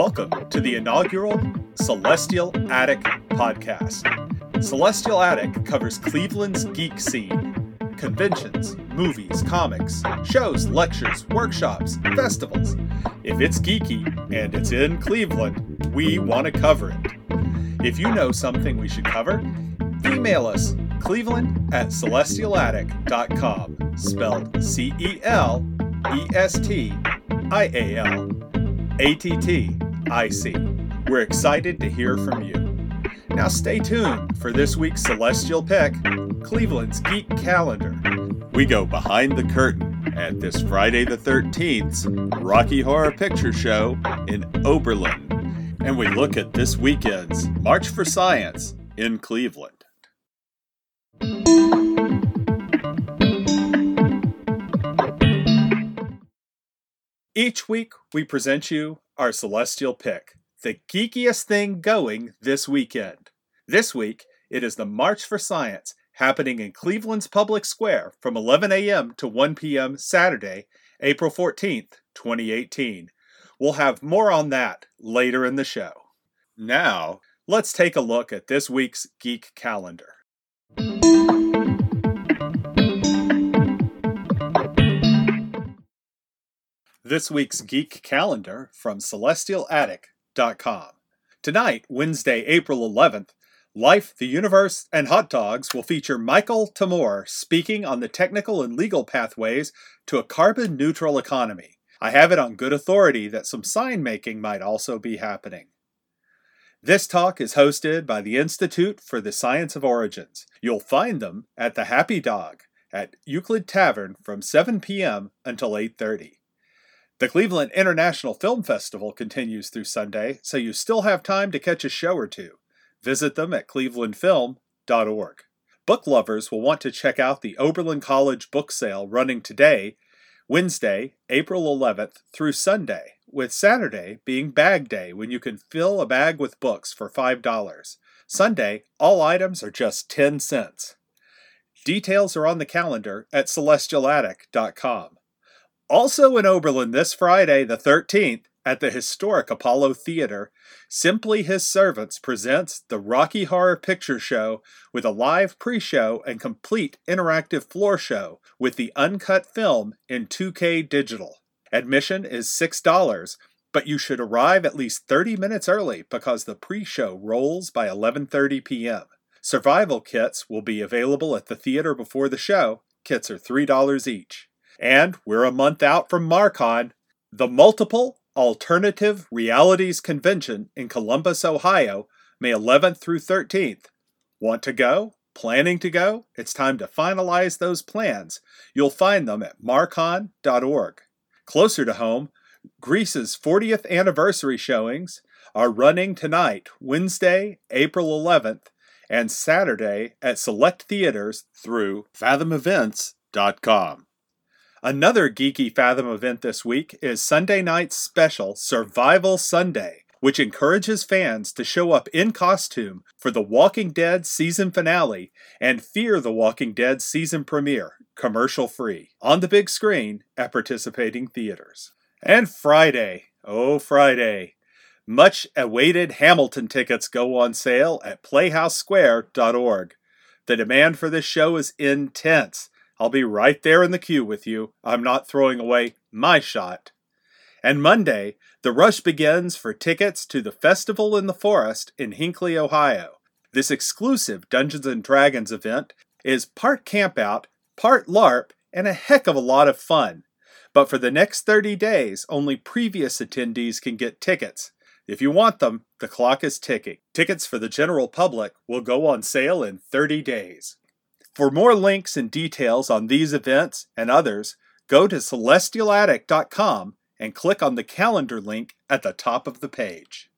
Welcome to the inaugural Celestial Attic podcast. Celestial Attic covers Cleveland's geek scene conventions, movies, comics, shows, lectures, workshops, festivals. If it's geeky and it's in Cleveland, we want to cover it. If you know something we should cover, email us cleveland at celestialattic.com, spelled C E L E S T I A L A T T I C. We're excited to hear from you. Now stay tuned for this week's Celestial Pick Cleveland's Geek Calendar. We go behind the curtain at this Friday the 13th's Rocky Horror Picture Show in Oberlin. And we look at this weekend's March for Science in Cleveland. Each week, we present you our celestial pick, the geekiest thing going this weekend. This week, it is the March for Science happening in Cleveland's Public Square from 11 a.m. to 1 p.m. Saturday, April 14th, 2018. We'll have more on that later in the show. Now, let's take a look at this week's geek calendar. This week's geek calendar from celestialattic.com. Tonight, Wednesday, April 11th, Life, the Universe, and Hot Dogs will feature Michael Tamor speaking on the technical and legal pathways to a carbon neutral economy. I have it on good authority that some sign making might also be happening. This talk is hosted by the Institute for the Science of Origins. You'll find them at the Happy Dog at Euclid Tavern from 7 p.m. until 8:30. The Cleveland International Film Festival continues through Sunday, so you still have time to catch a show or two. Visit them at clevelandfilm.org. Book lovers will want to check out the Oberlin College book sale running today, Wednesday, April 11th through Sunday, with Saturday being Bag Day when you can fill a bag with books for $5. Sunday, all items are just 10 cents. Details are on the calendar at celestialattic.com. Also in Oberlin this Friday, the 13th, at the historic Apollo Theater, Simply His Servants presents the Rocky Horror Picture Show with a live pre show and complete interactive floor show with the uncut film in 2K digital. Admission is $6, but you should arrive at least 30 minutes early because the pre-show rolls by 11:30 p.m. Survival kits will be available at the theater before the show. Kits are $3 each. And we're a month out from Marcon, the multiple alternative realities convention in Columbus, Ohio, May 11th through 13th. Want to go? Planning to go? It's time to finalize those plans. You'll find them at marcon.org. Closer to home, Grease's 40th anniversary showings are running tonight, Wednesday, April 11th, and Saturday at select theaters through fathomevents.com. Another geeky Fathom event this week is Sunday night's special Survival Sunday, which encourages fans to show up in costume for The Walking Dead season finale and Fear the Walking Dead season premiere, commercial free, on the big screen at participating theaters. And Friday, oh Friday, much awaited Hamilton tickets go on sale at playhousesquare.org. The demand for this show is intense. I'll be right there in the queue with you. I'm not throwing away my shot. And Monday, the rush begins for tickets to the Festival in the Forest in Hinckley, Ohio. This exclusive Dungeons and Dragons event is part campout, part LARP, and a heck of a lot of fun. But for the next 30 days, only previous attendees can get tickets. If you want them, the clock is ticking. Tickets for the general public will go on sale in 30 days. For more links and details on these events and others, go to celestialattic.com and click on the calendar link at the top of the page.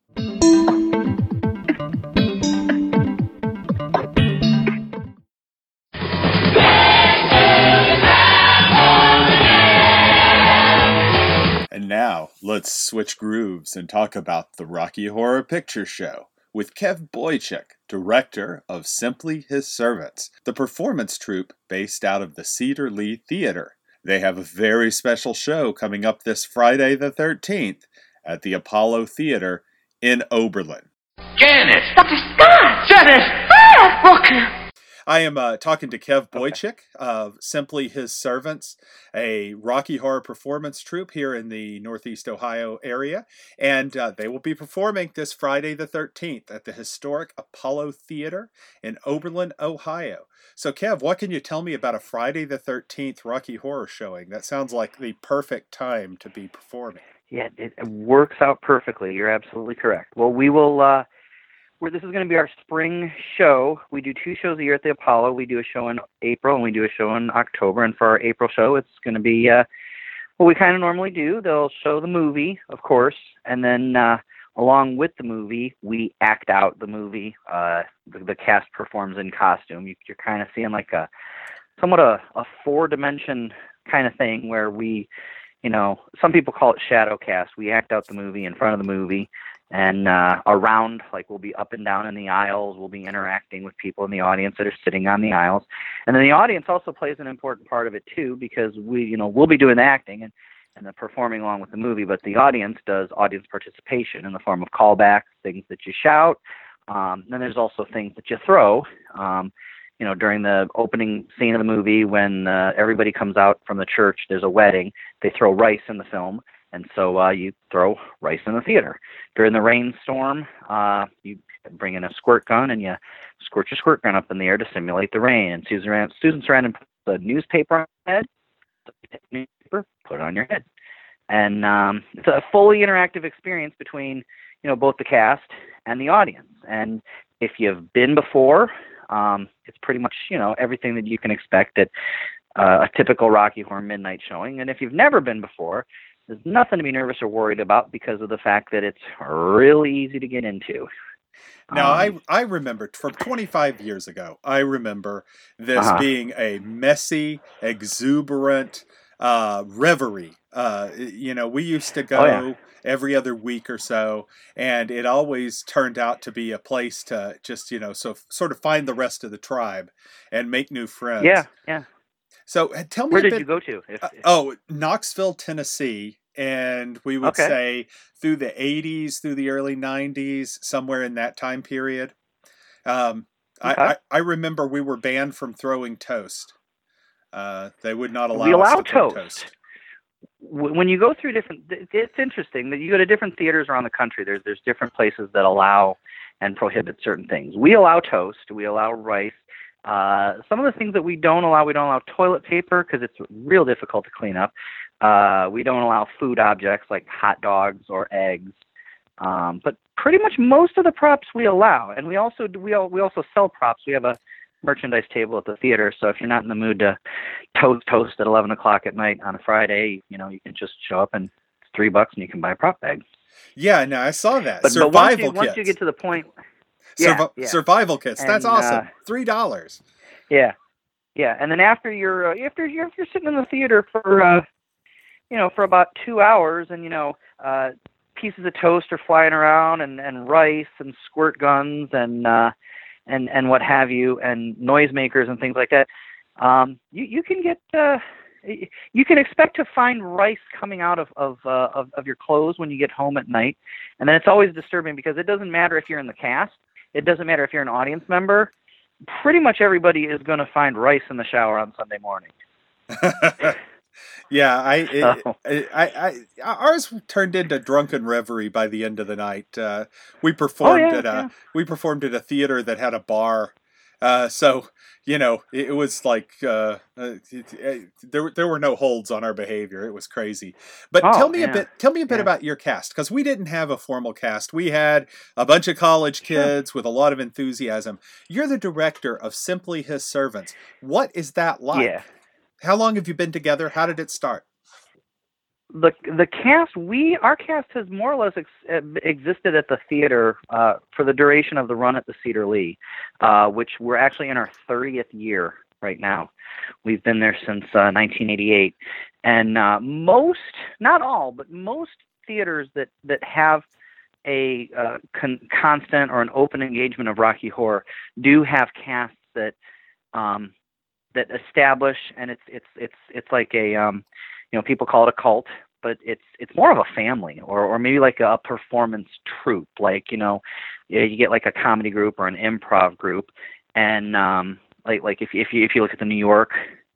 And now, let's switch grooves and talk about the Rocky Horror Picture Show with Kev Boychuk, director of Simply His Servants, the performance troupe based out of the Cedar Lee Theater. They have a very special show coming up this Friday the 13th at the Apollo Theater in Oberlin. Janice! Dr. Scott! Janice! Ah! Look here! I am uh, talking to Kev Boychuk of Simply His Servants, a Rocky Horror performance troupe here in the Northeast Ohio area. And uh, they will be performing this Friday the 13th at the historic Apollo Theater in Oberlin, Ohio. So, Kev, what can you tell me about a Friday the 13th Rocky Horror showing? That sounds like the perfect time to be performing. Yeah, it, it works out perfectly. You're absolutely correct. Well, we will. Uh, where this is going to be our spring show. We do two shows a year at the Apollo. We do a show in April and we do a show in October. And for our April show, it's going to be uh, what we kind of normally do. They'll show the movie, of course, and then uh, along with the movie, we act out the movie. Uh, the, the cast performs in costume. You, you're kind of seeing like a somewhat a, a four dimension kind of thing where we, you know, some people call it shadow cast. We act out the movie in front of the movie and uh, around like we'll be up and down in the aisles. We'll be interacting with people in the audience that are sitting on the aisles. And then the audience also plays an important part of it too because we you know we'll be doing the acting and and the performing along with the movie but the audience does audience participation in the form of callbacks things that you shout. Um, then there's also things that you throw. Um, you know during the opening scene of the movie when uh, everybody comes out from the church there's a wedding they throw rice in the film and so uh, you throw rice in the theater. During the rainstorm, uh, you bring in a squirt gun and you squirt your squirt gun up in the air to simulate the rain. And Susan, Ran- Susan Sarandon puts a newspaper on your head, put it on your head. And um, it's a fully interactive experience between you know both the cast and the audience. And if you've been before, um, it's pretty much you know everything that you can expect at uh, a typical Rocky Horror midnight showing. And if you've never been before, there's nothing to be nervous or worried about because of the fact that it's really easy to get into. Now, Um, I I remember from 25 years ago. I remember this Uh-huh. being a messy, exuberant uh, reverie. Uh, you know, we used to go Oh, yeah. every other week or so, and it always turned out to be a place to just you know, so sort of find the rest of the tribe and make new friends. yeah, yeah. So uh, tell me Where did bit. you go to? If, Uh, oh, Knoxville, Tennessee. And we would Okay. say through the 80s, through the early 90s, somewhere in that time period. Um, I, Okay. I, I remember we were banned from throwing toast. Uh, they would not allow we us allow to throw toast. When you go through different, it's interesting that you go to different theaters around the country. There's there's different places that allow and prohibit certain things. We allow toast. We allow rice. Uh, some of the things that we don't allow, we don't allow toilet paper because it's real difficult to clean up. Uh, we don't allow food objects like hot dogs or eggs. Um, but pretty much most of the props we allow, and we also we al- we also sell props. We have a merchandise table at the theater, so if you're not in the mood to toast toast at 11 o'clock at night on a Friday, you know you can just show up and it's three bucks and you can buy a prop bag. Yeah, no, I saw that. But, but once, Survival you, once you get to the point, yeah, Survi- yeah. Survival kits. That's awesome. uh, Three dollars. Yeah, yeah, and then after you're uh, after you're sitting in the theater for uh, you know for about two hours, and you know uh, pieces of toast are flying around, and and rice and squirt guns and uh, and and what have you, and noisemakers and things like that. Um, you you can get uh, you can expect to find rice coming out of of, uh, of of your clothes when you get home at night, and then it's always disturbing because it doesn't matter if you're in the cast, it doesn't matter if you're an audience member pretty much everybody is going to find rice in the shower on Sunday morning. yeah, I, it, So- I, I, I, ours turned into drunken reverie by the end of the night. Uh, we performed Oh, yeah, at a, yeah. we performed at a theater that had a bar. Uh, so you know, it, it was like uh, uh, it, it, there there were no holds on our behavior. It was crazy. But Oh, tell me a bit. Tell me a bit Yeah. about your cast because we didn't have a formal cast. We had a bunch of college Sure. kids with a lot of enthusiasm. You're the director of Simply His Servants. What is that like? Yeah. How long have you been together? How did it start? The the cast we our cast has more or less ex- uh, existed at the theater uh, for the duration of the run at the Cedar Lee, uh, which we're actually in our 30th year right now. We've been there since uh, 1988, and uh, most, not all, but most theaters that that have a uh, con- constant or an open engagement of Rocky Horror do have casts that um, that establish, and it's it's it's it's like a um, you know people call it a cult. but it's it's more of a family or or maybe like a performance troupe. Like you know, you get like a comedy group or an improv group, and um, like like if if you if you look at the New York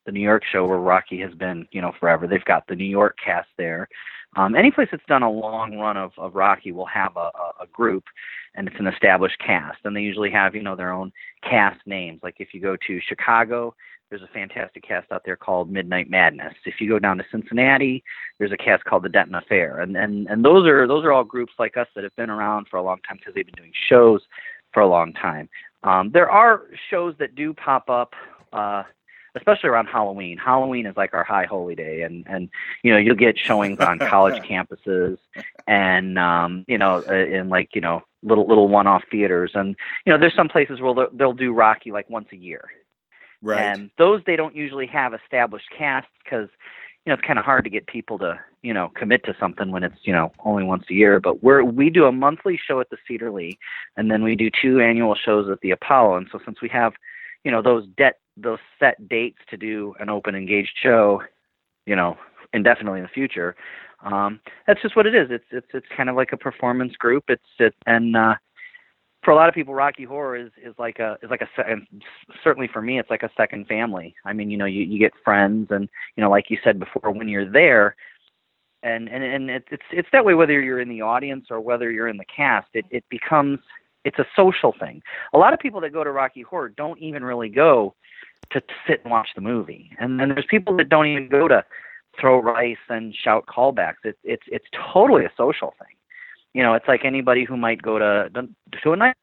the New York show where Rocky has been, you know, forever. They've got the New York cast there. Um, any place that's done a long run of, of Rocky will have a, a, group, and it's an established cast. And they usually have, you know, their own cast names. Like if you go to Chicago, there's a fantastic cast out there called Midnight Madness. If you go down to Cincinnati, there's a cast called the Denton Affair, and and and those are those are all groups like us that have been around for a long time because they've been doing shows for a long time. Um, there are shows that do pop up. Uh, especially around Halloween. Halloween is like our high holy day, and and you know you'll get showings on college campuses, and um, you know uh, in like you know little little one-off theaters, and you know there's some places where they'll, they'll do Rocky like once a year, Right. and those they don't usually have established casts because you know it's kind of hard to get people to you know commit to something when it's you know only once a year. But we're we do a monthly show at the Cedar Lee, and then we do two annual shows at the Apollo. And so since we have you know those debt those set dates to do an open engaged show, you know indefinitely in the future. Um, that's just what it is. It's it's it's kind of like a performance group. It's it and uh, for a lot of people, Rocky Horror is is like a is like a certainly for me, it's like a second family. I mean, you know, you you get friends, and you know, like you said before, when you're there, and and and it's it's it's that way whether you're in the audience or whether you're in the cast. It it becomes it's a social thing. A lot of people that go to Rocky Horror don't even really go to sit and watch the movie, and then there's people that don't even go to throw rice and shout callbacks. It's it's it's totally a social thing you know, it's like anybody who might go to to a night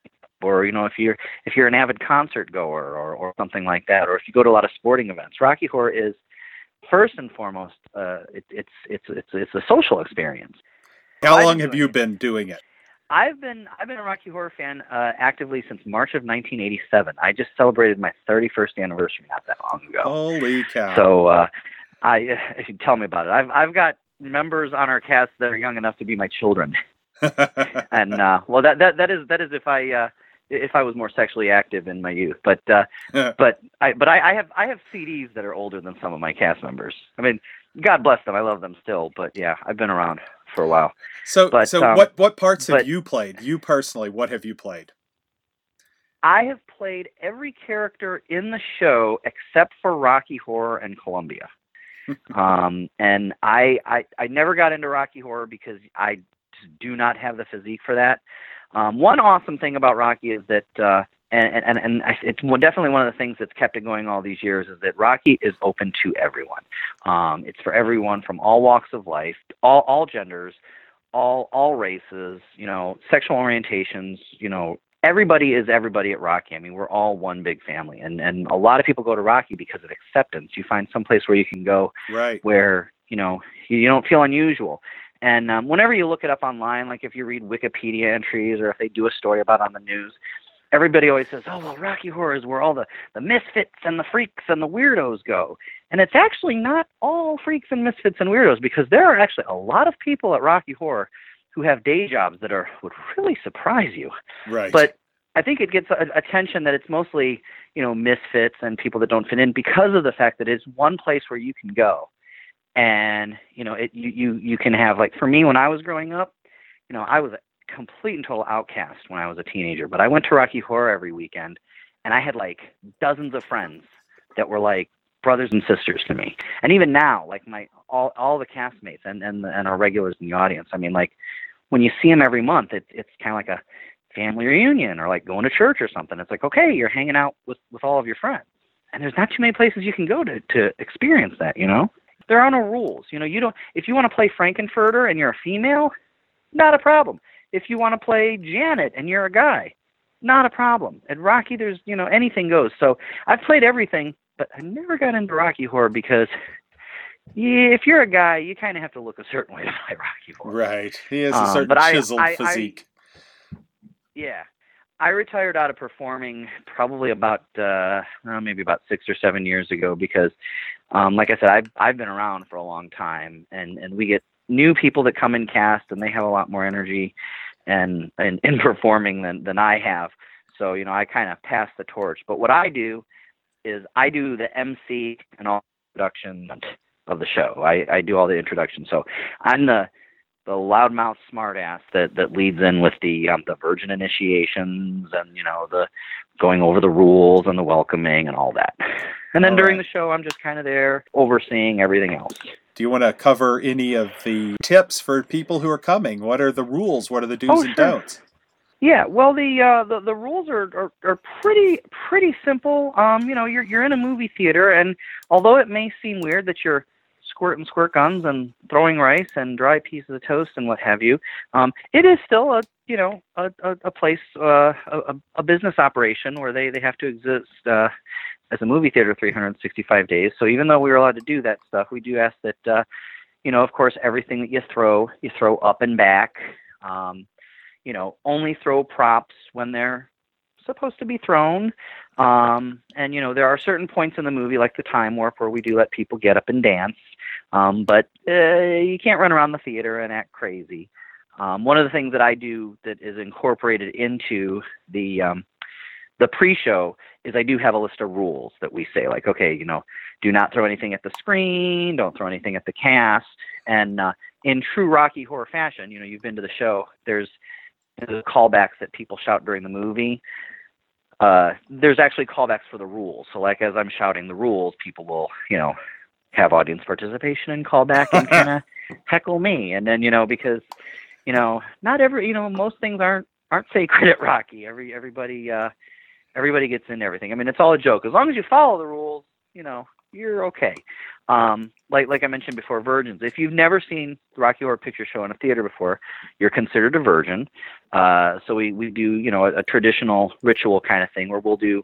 or you know if you're if you're an avid concert goer or or something like that or if you go to a lot of sporting events rocky horror is first and foremost uh it, it's it's it's it's a social experience How long have you been doing it? I've been i've been a rocky horror fan uh actively since march of 1987 i just celebrated my 31st anniversary not that long ago. Holy cow! so uh i tell me about it. I've i've got members on our cast that are young enough to be my children. And uh well that that that is that is if i uh if i was more sexually active in my youth. But uh but i but i i have i have cds that are older than some of my cast members. I mean god bless them i love them still but yeah i've been around for a while so, but, so um, what what parts have you played? You personally, what have you played? i have played every character in the show except for rocky horror and columbia um and I, I i never got into rocky horror because i do not have the physique for that um one awesome thing about rocky is that uh and and and I- it's definitely one of the things that's kept it going all these years is that Rocky is open to everyone. Um, it's for everyone from all walks of life, all all genders, all all races, you know, sexual orientations, you know, everybody is everybody at Rocky. I mean, we're all one big family, and and a lot of people go to Rocky because of acceptance. You find some place where you can go Right. where you know you, you don't feel unusual. And um, whenever you look it up online, like if you read Wikipedia entries or if they do a story about it on the news, everybody always says, "Oh, well, Rocky Horror is where all the the misfits and the freaks and the weirdos go." And it's actually not all freaks and misfits and weirdos because there are actually a lot of people at Rocky Horror who have day jobs that are would really surprise you. Right. But I think it gets attention that it's mostly, you know, misfits and people that don't fit in because of the fact that it's one place where you can go, and you know, it you you you can have like for me when I was growing up, you know, I was complete and total outcast when I was a teenager, but I went to Rocky Horror every weekend, and I had like dozens of friends that were like brothers and sisters to me, and even now, like my all all the castmates and and and our regulars in the audience. I mean, like when you see them every month, it's it's kind of like a family reunion or like going to church or something. It's like, okay, you're hanging out with, with all of your friends. And there's not too many places you can go to, to experience that, you know? There are no rules. You know, you don't if you want to play Frank-N-Furter and you're a female, not a problem. If you want to play Janet and you're a guy, not a problem. At Rocky there's, you know, anything goes. So I've played everything, but I never got into Rocky horror because yeah, if you're a guy, you kind of have to look a certain way to play Rocky horror. right. He has a Um, certain but chiseled I- I- physique. Yeah. I retired out of performing probably about uh maybe about 6 or 7 years ago because um like I said I've I've been around for a long time and and we get new people that come in cast and they have a lot more energy and and in performing than than I have. So, you know, I kind of pass the torch. But what I do is I do the MC and all production of the show. I, I do all the introduction. So I'm the the loudmouth smartass that that leads in with the um, the virgin initiations and you know the going over the rules and the welcoming and all that. And then All during right. the show, I'm just kind of there overseeing everything else. Do you want to cover any of the tips for people who are coming? What are the rules? What are the do's Oh, and sure. don'ts? Yeah, well, the uh, the the rules are, are are pretty pretty simple. Um, you know, you're you're in a movie theater, and although it may seem weird that you're squirting squirt guns and throwing rice and dry pieces of toast and what have you, um, it is still a you know a a, a place uh, a a business operation where they they have to exist. Uh, as a movie theater 365 days. So even though we were allowed to do that stuff, we do ask that, uh, you know, of course, everything that you throw, you throw up and back. Um, you know, only throw props when they're supposed to be thrown. Um, and you know, there are certain points in the movie, like the time warp, where we do let people get up and dance. Um, but uh, you can't run around the theater and act crazy. Um, one of the things that I do that is incorporated into the um, the pre-show is I do have a list of rules that we say, like, okay, you know, do not throw anything at the screen, don't throw anything at the cast, and uh, in true Rocky Horror fashion, you know, you've been to the show. There's the callbacks that people shout during the movie. Uh, there's actually callbacks for the rules. So, like as I'm shouting the rules, people will, you know, have audience participation and call back and kind of heckle me. And then, you know, because, you know, not every, you know, most things aren't aren't sacred at Rocky. Every everybody uh, everybody gets into everything. I mean, it's all a joke. As long as you follow the rules, you know, you're okay. Um, like like I mentioned before, virgins. If you've never seen the Rocky Horror Picture Show in a theater before, you're considered a virgin. Uh, so we we do you know a, a traditional ritual kind of thing where we'll do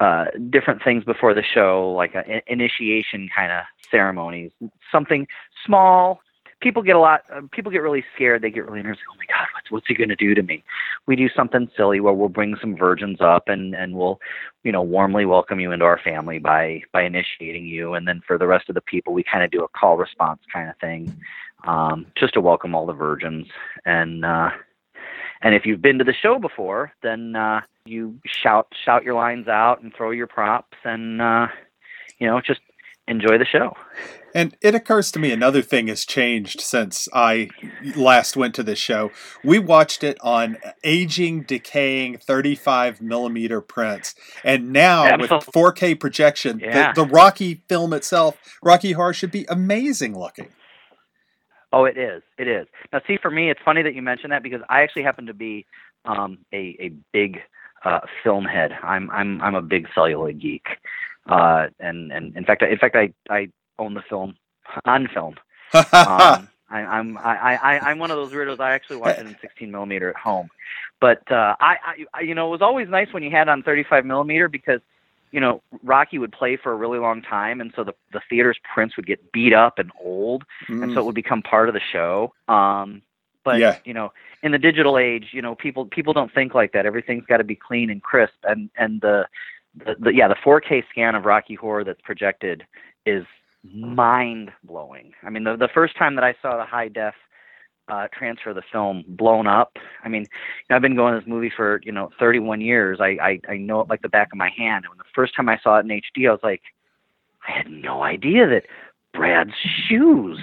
uh, different things before the show, like a, in- initiation kind of ceremonies, something small. People get a lot. Uh, people get really scared. They get really nervous. Oh my God, what's what's he going to do to me? We do something silly where we'll bring some virgins up and and we'll, you know, warmly welcome you into our family by by initiating you, and then for the rest of the people, we kind of do a call response kind of thing, um, just to welcome all the virgins. And uh, and if you've been to the show before, then uh, you shout shout your lines out and throw your props and uh, you know just enjoy the show. And it occurs to me another thing has changed since I last went to this show. We watched it on aging, decaying 35 millimeter prints. And now with 4K projection, Yeah. the, the Rocky film itself, Rocky Horror, should be amazing looking. Oh, it is. It is. Now, see, for me, it's funny that you mentioned that because I actually happen to be um, a a big uh, film head. I'm I'm I'm a big celluloid geek, uh, and and in fact, I, in fact, I I own the film on film. Um, I, I'm I, I I'm one of those weirdos. I actually watch it in 16 millimeter at home, but uh, I, I you know it was always nice when you had it on 35 millimeter because you know Rocky would play for a really long time, and so the the theater's prints would get beat up and old and so it would become part of the show. Um, but Mm. Yeah. you know, in the digital age, you know, people people don't think like that. Everything's got to be clean and crisp, and and the, the the yeah the 4K scan of Rocky Horror that's projected is mind blowing. I mean, the the first time that I saw the high def uh, transfer of the film blown up. I mean, you know, I've been going to this movie for you know 31 years. I, I I know it like the back of my hand. And when the first time I saw it in HD, I was like, I had no idea that Brad's shoes.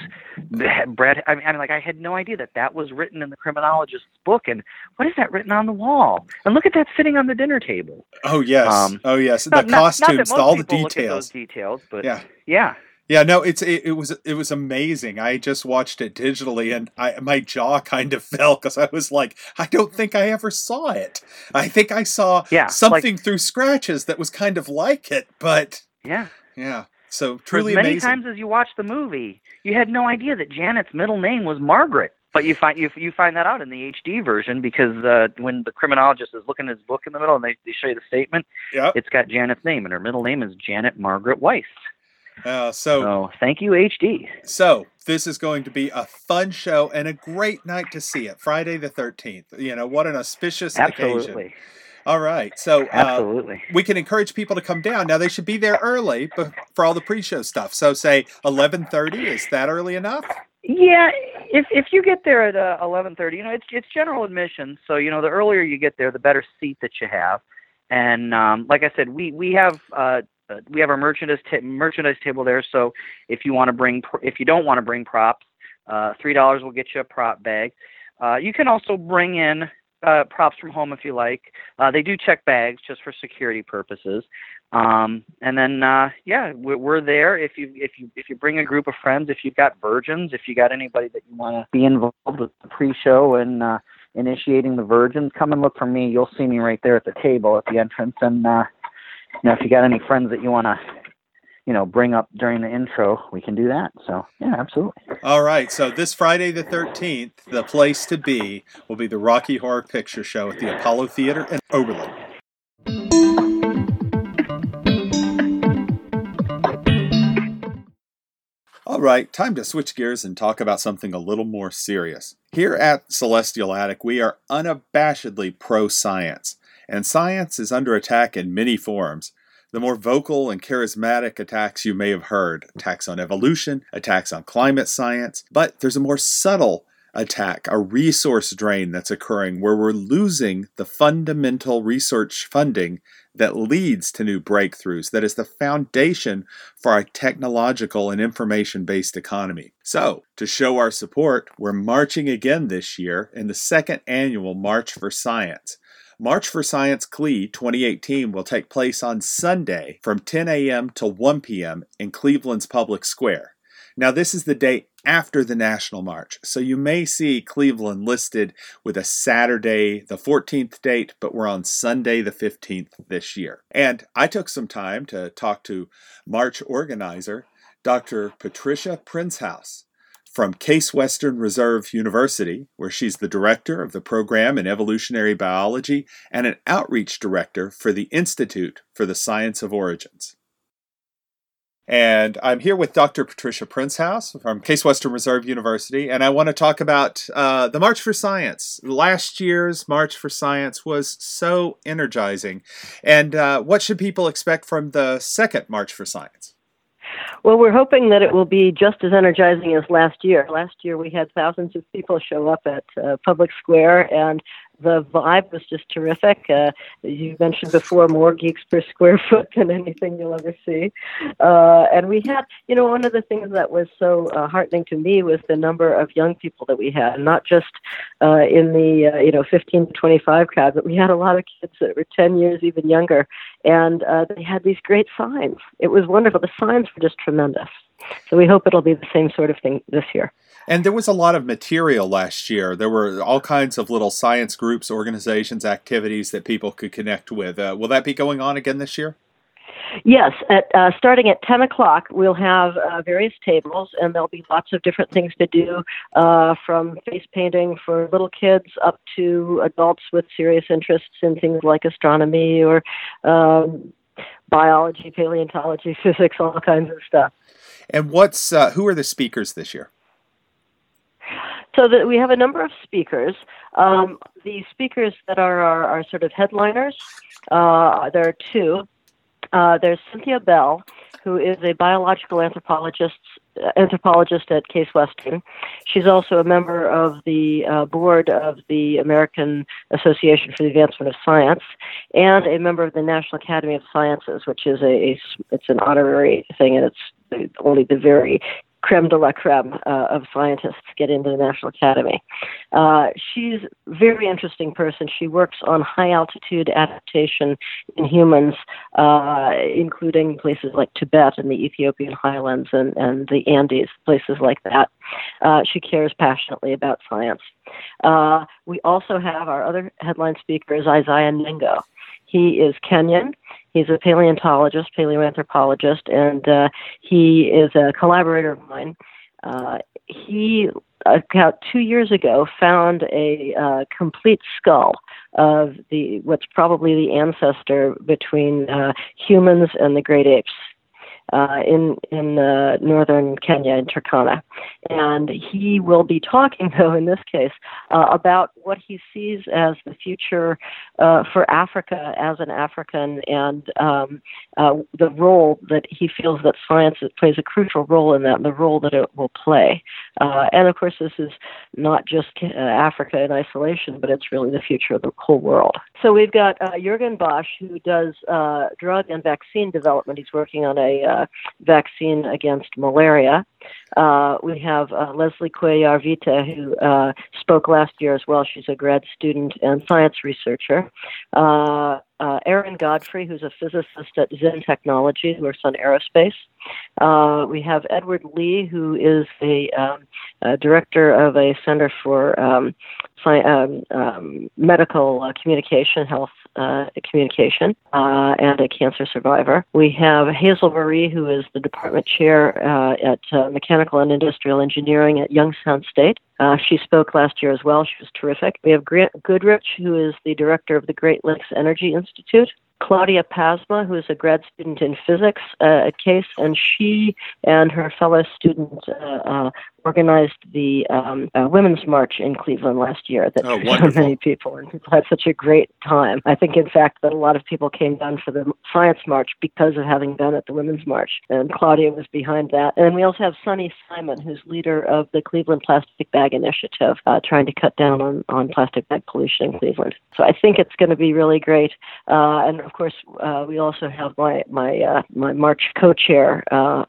Brad, I mean, I mean, like I had no idea that that was written in the criminologist's book. And what is that written on the wall? And look at that sitting on the dinner table. oh, yes. um, oh, yes. The Not- not- not costumes, most all the people look at those details. details, but Yeah. yeah. Yeah, no, it's it, it was it was amazing. I just watched it digitally, and I my jaw kind of fell because I was like, I don't think I ever saw it. I think I saw Yeah, like- something through scratches that was kind of like it, but Yeah. yeah. So For as many amazing. times as you watch the movie, you had no idea that Janet's middle name was Margaret. But you find you, you find that out in the HD version because uh, when the criminologist is looking at his book in the middle and they, they show you the statement, Yep. it's got Janet's name and her middle name is Janet Margaret Weiss. Uh, so So thank you HD. so this is going to be a fun show and a great night to see it. Friday the thirteenth. You know what an auspicious occasion. All right. So uh, absolutely. we can encourage people to come down. Now they should be there early but for all the pre-show stuff. So say 11:30 is that early enough? Yeah, if if you get there at uh, eleven thirty, you know it's it's general admission, so you know the earlier you get there, the better seat that you have. And um, like I said, we we have uh, uh, we have our merchandise ta- merchandise table there. So if you want to bring, pr- if you don't want to bring props, uh, three dollars will get you a prop bag. Uh, you can also bring in uh, props from home if you like. Uh, they do check bags just for security purposes. Um, and then uh, yeah, we're, we're there if you if you if you bring a group of friends, if you've got virgins, if you got anybody that you want to be involved with the pre-show and uh, initiating the virgins, come and look for me. You'll see me right there at the table at the entrance. And uh, you know, if you got any friends that you want to you know, bring up during the intro, we can do that. So, yeah, absolutely. All right. So, this Friday the 13th, the place to be will be the Rocky Horror Picture Show at the Apollo Theater in Oberlin. All right, time to switch gears and talk about something a little more serious. Here at Celestial Attic, we are unabashedly pro science, and science is under attack in many forms. The more vocal and charismatic attacks you may have heard attacks on evolution, attacks on climate science, but there's a more subtle attack, a resource drain that's occurring where we're losing the fundamental research funding that leads to new breakthroughs, that is the foundation for our technological and information based economy. So, to show our support, we're marching again this year in the second annual March for Science. March for Science CLE 2018 will take place on Sunday from 10 a.m. to 1 p.m. in Cleveland's Public Square. Now, this is the day after the National March, so you may see Cleveland listed with a Saturday, the 14th date, but we're on Sunday, the 15th this year. And I took some time to talk to March organizer, Dr. Patricia Princehouse from Case Western Reserve University, where she's the director of the program in evolutionary biology and an outreach director for the Institute for the Science of Origins. And I'm here with Dr. Patricia Princehouse from Case Western Reserve University, and I want to talk about uh, the March for Science. Last year's March for Science was so energizing. And uh, what should people expect from the second March for Science? Well, we're hoping that it will be just as energizing as last year. Last year, we had thousands of people show up at uh, Public Square, and the vibe was just terrific. Uh, you mentioned before, more geeks per square foot than anything you'll ever see. Uh, and we had, you know, one of the things that was so uh, heartening to me was the number of young people that we had, not just uh, in the, uh, you know, 15 to 25 crowd, but we had a lot of kids that were 10 years even younger. And uh, they had these great signs. It was wonderful. The signs were just tremendous. So we hope it'll be the same sort of thing this year. And there was a lot of material last year. There were all kinds of little science groups, organizations, activities that people could connect with. Uh, will that be going on again this year? Yes, at uh, starting at 10 o'clock, we'll have uh, various tables, and there'll be lots of different things to do, uh, from face painting for little kids up to adults with serious interests in things like astronomy or um, biology, paleontology, physics, all kinds of stuff. And what's uh, who are the speakers this year? So that we have a number of speakers. Um, the speakers that are our, our sort of headliners, uh, there are two. Uh, there's Cynthia Beall, who is a biological anthropologist anthropologist at Case Western. She's also a member of the uh, board of the American Association for the Advancement of Science and a member of the National Academy of Sciences, which is a, a it's an honorary thing, and it's only the very creme de la creme uh, of scientists get into the National Academy. Uh, she's a very interesting person. She works on high altitude adaptation in humans, uh, including places like Tibet and the Ethiopian highlands and, and the Andes, places like that. Uh, she cares passionately about science. Uh, we also have our other headline speaker is Isaiah Nengo. He is Kenyan. He's a paleontologist, paleoanthropologist, and uh, he is a collaborator of mine. Uh, he, about two years ago, found a uh, complete skull of the what's probably the ancestor between uh, humans and the great apes. Uh, in in uh, northern Kenya in Turkana, and he will be talking though in this case uh, about what he sees as the future uh, for Africa as an African and um, uh, the role that he feels that science plays a crucial role in that, and the role that it will play. Uh, and of course, this is not just Africa in isolation, but it's really the future of the whole world. So we've got Jürgen Bosch, who does drug and vaccine development. He's working on a uh, vaccine against malaria. Uh, we have uh, Leslie Cuellar Vita, who uh, spoke last year as well. She's a grad student and science researcher. Uh, uh, Erin Godfrey, who's a physicist at ZIN Technology, works on aerospace. Uh, we have Edward Lee, who is a, um, director of a Center for um, sci- um, um Medical uh, Communication, Health uh, Communication, uh, and a cancer survivor. We have Hazel Marie, who is the department chair at Mechanical and Industrial Engineering at Youngstown State. Uh, she spoke last year as well. She was terrific. We have Grant Goodrich, who is the director of the Great Lakes Energy Institute. Claudia Pasma, who is a grad student in physics uh, at Case, and she and her fellow student uh, uh, organized the um, uh, Women's March in Cleveland last year that oh, so many people and people had such a great time. I think, in fact, that a lot of people came down for the Science March because of having been at the Women's March, and Claudia was behind that. And we also have Sunny Simon, who's leader of the Cleveland Plastic Bag Initiative, uh, trying to cut down on, on plastic bag pollution in Cleveland. So I think it's going to be really great. Uh, and of course, uh, we also have my my uh, my March co-chair, uh,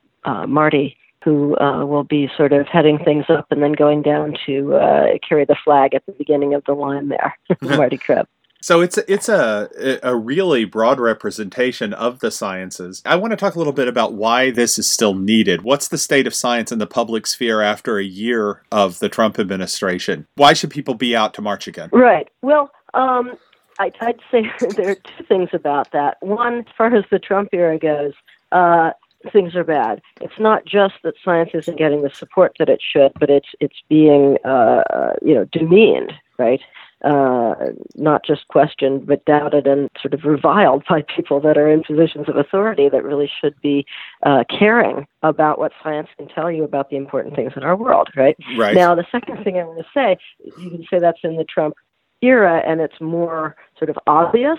Marty who uh, will be sort of heading things up and then going down to uh, carry the flag at the beginning of the line there, Marty Krebs. So it's a, it's a a really broad representation of the sciences. I want to talk a little bit about why this is still needed. What's the state of science in the public sphere after a year of the Trump administration? Why should people be out to march again? Right. Well, um, I, would say there are two things about that. One, as far as the Trump era goes, uh, things are bad. It's not just that science isn't getting the support that it should, but it's it's being uh, you know demeaned, right? Uh, not just questioned, but doubted and sort of reviled by people that are in positions of authority that really should be uh, caring about what science can tell you about the important things in our world, right? Right. Now, the second thing I want to say, you can say that's in the Trump era, and it's more sort of obvious.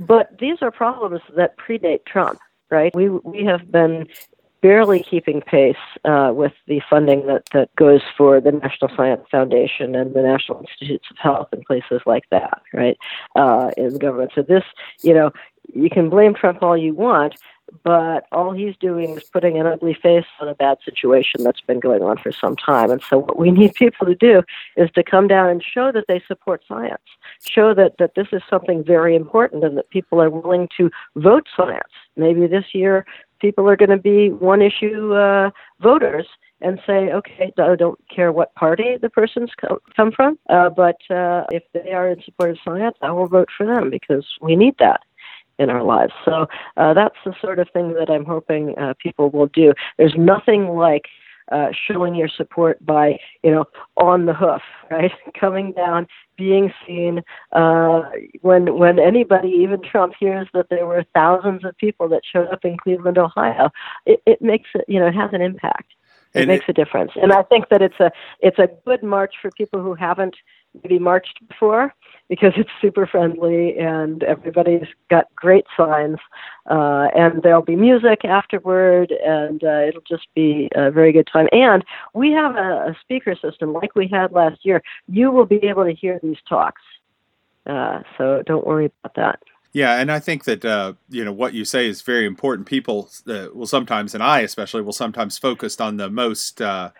But these are problems that predate Trump right? We we have been barely keeping pace uh, with the funding that, that goes for the National Science Foundation and the National Institutes of Health and places like that, right, uh, in the government. So this, you know, you can blame Trump all you want, but all he's doing is putting an ugly face on a bad situation that's been going on for some time. And so, what we need people to do is to come down and show that they support science, show that, that this is something very important and that people are willing to vote science. Maybe this year, people are going to be one issue uh, voters and say, okay, I don't care what party the person's come from, uh, but uh, if they are in support of science, I will vote for them because we need that in our lives. So uh, that's the sort of thing that I'm hoping uh, people will do. There's nothing like uh, showing your support by, you know, on the hoof, right? Coming down, being seen. Uh, when when anybody, even Trump, hears that there were thousands of people that showed up in Cleveland, Ohio, it, it makes it, you know, it has an impact. It and makes it, a difference, and I think that it's a it's a good march for people who haven't maybe marched before because it's super friendly and everybody's got great signs. Uh, and there'll be music afterward, and uh, it'll just be a very good time. And we have a, a, speaker system like we had last year. You will be able to hear these talks, uh, so don't worry about that. Yeah, and I think that uh, you know what you say is very important. People uh, will sometimes, and I especially, will sometimes focus on the most uh,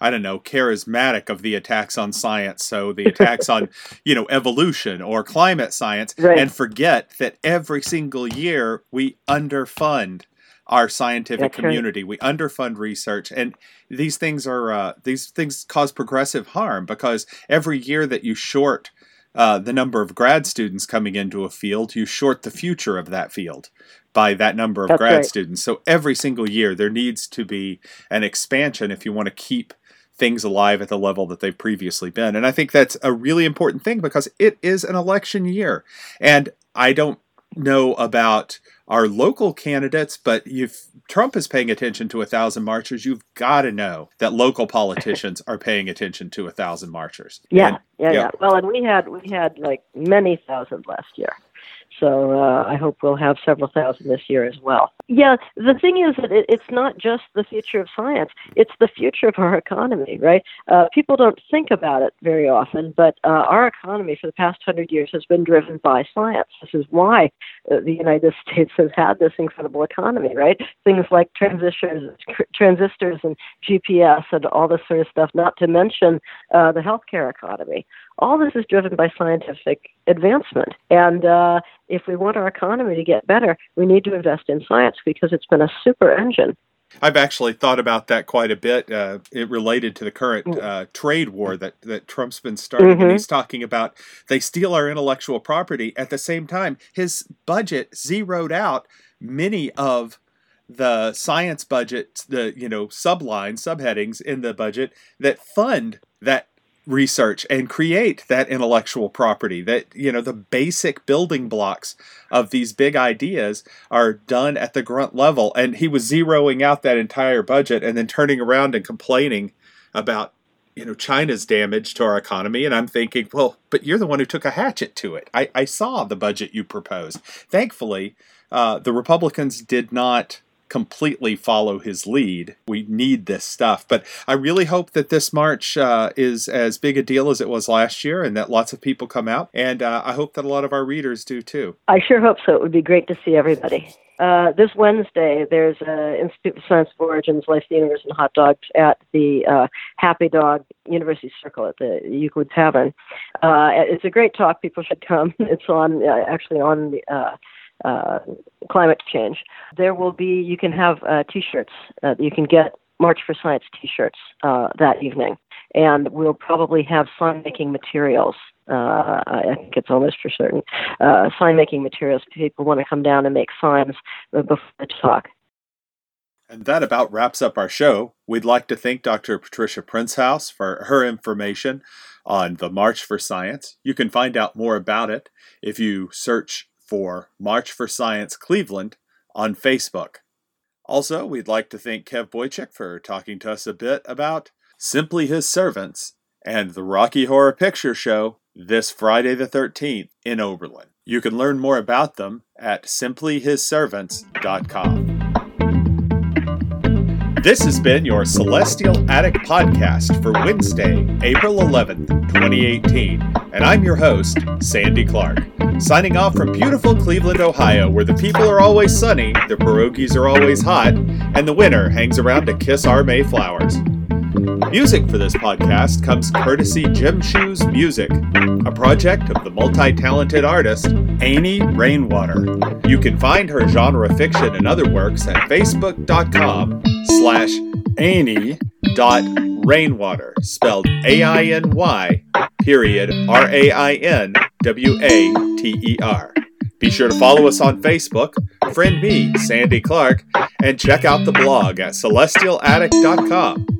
I don't know, charismatic of the attacks on science. So the attacks on, you know, evolution or climate science, right. and forget that every single year we underfund our scientific That's community. Right. We underfund research, and these things are uh, these things cause progressive harm because every year that you short uh, the number of grad students coming into a field, you short the future of that field by that number of That's grad right. students. So every single year there needs to be an expansion if you want to keep things alive at the level that they've previously been. And I think that's a really important thing because it is an election year. And I don't know about our local candidates, but if Trump is paying attention to a thousand marchers, you've got to know that local politicians are paying attention to a thousand marchers. Yeah, And- yeah, yeah. yeah. Well, and we had we had like many thousand last year. So uh, I hope we'll have several thousand this year as well. Yeah, the thing is that it, it's not just the future of science; it's the future of our economy, right? Uh, people don't think about it very often, but uh, our economy for the past hundred years has been driven by science. This is why uh, the United States has had this incredible economy, right? Things like transistors, tr- transistors, and GPS, and all this sort of stuff. Not to mention uh, the healthcare economy all this is driven by scientific advancement. And uh, if we want our economy to get better, we need to invest in science because it's been a super engine. I've actually thought about that quite a bit. Uh, it related to the current Mm. uh, trade war that, that Trump's been starting, and Mhm. he's talking about they steal our intellectual property. At the same time, his budget zeroed out many of the science budget, the you know sublines, subheadings in the budget that fund that research and create that intellectual property that you know the basic building blocks of these big ideas are done at the grunt level. And he was zeroing out that entire budget and then turning around and complaining about you know china's damage to our economy. And i'm thinking well but you're the one who took a hatchet to it. I, I saw the budget you proposed. Thankfully uh, the republicans did not completely follow his lead we need this stuff but i really hope that this march uh, is as big a deal as it was last year and that lots of people come out and uh, i hope that a lot of our readers do too I sure hope so. It would be great to see everybody. Uh, this Wednesday, there's uh, Institute for Science of Origins, Life, the Universe, and Hot Dogs at the uh, Happy Dog University Circle at the Euclid Tavern. Uh, it's a great talk. People should come. It's on uh, actually on the uh, uh, climate change. There will be. You can have uh, T-shirts. Uh, you can get March for Science T-shirts uh, that evening, and we'll probably have sign making materials. Uh, I think it's almost for certain uh, sign making materials. People want to come down and make signs uh, before the talk. And that about wraps up our show. We'd like to thank Dr. Patricia Princehouse for her information on the March for Science. You can find out more about it if you search for March for Science Cleveland on Facebook. Also, we'd like to thank Kev Boychuk for talking to us a bit about Simply His Servants and the Rocky Horror Picture Show this Friday the 13th in Oberlin. You can learn more about them at simplyhisservants.com. This has been your Celestial Attic podcast for Wednesday, April 11th, 2018. And I'm your host, Sandy Clark. Signing off from beautiful Cleveland, Ohio, where the people are always sunny, the pierogies are always hot, and the winter hangs around to kiss our Mayflowers. Music for this podcast comes courtesy Jim Shoes Music, a project of the multi talented artist Ainy Rainwater. You can find her genre fiction and other works at facebook.com slash Rainwater, spelled A I N Y period R A I N W A T E R. Be sure to follow us on Facebook, friend me, Sandy Clark, and check out the blog at celestialattic.com.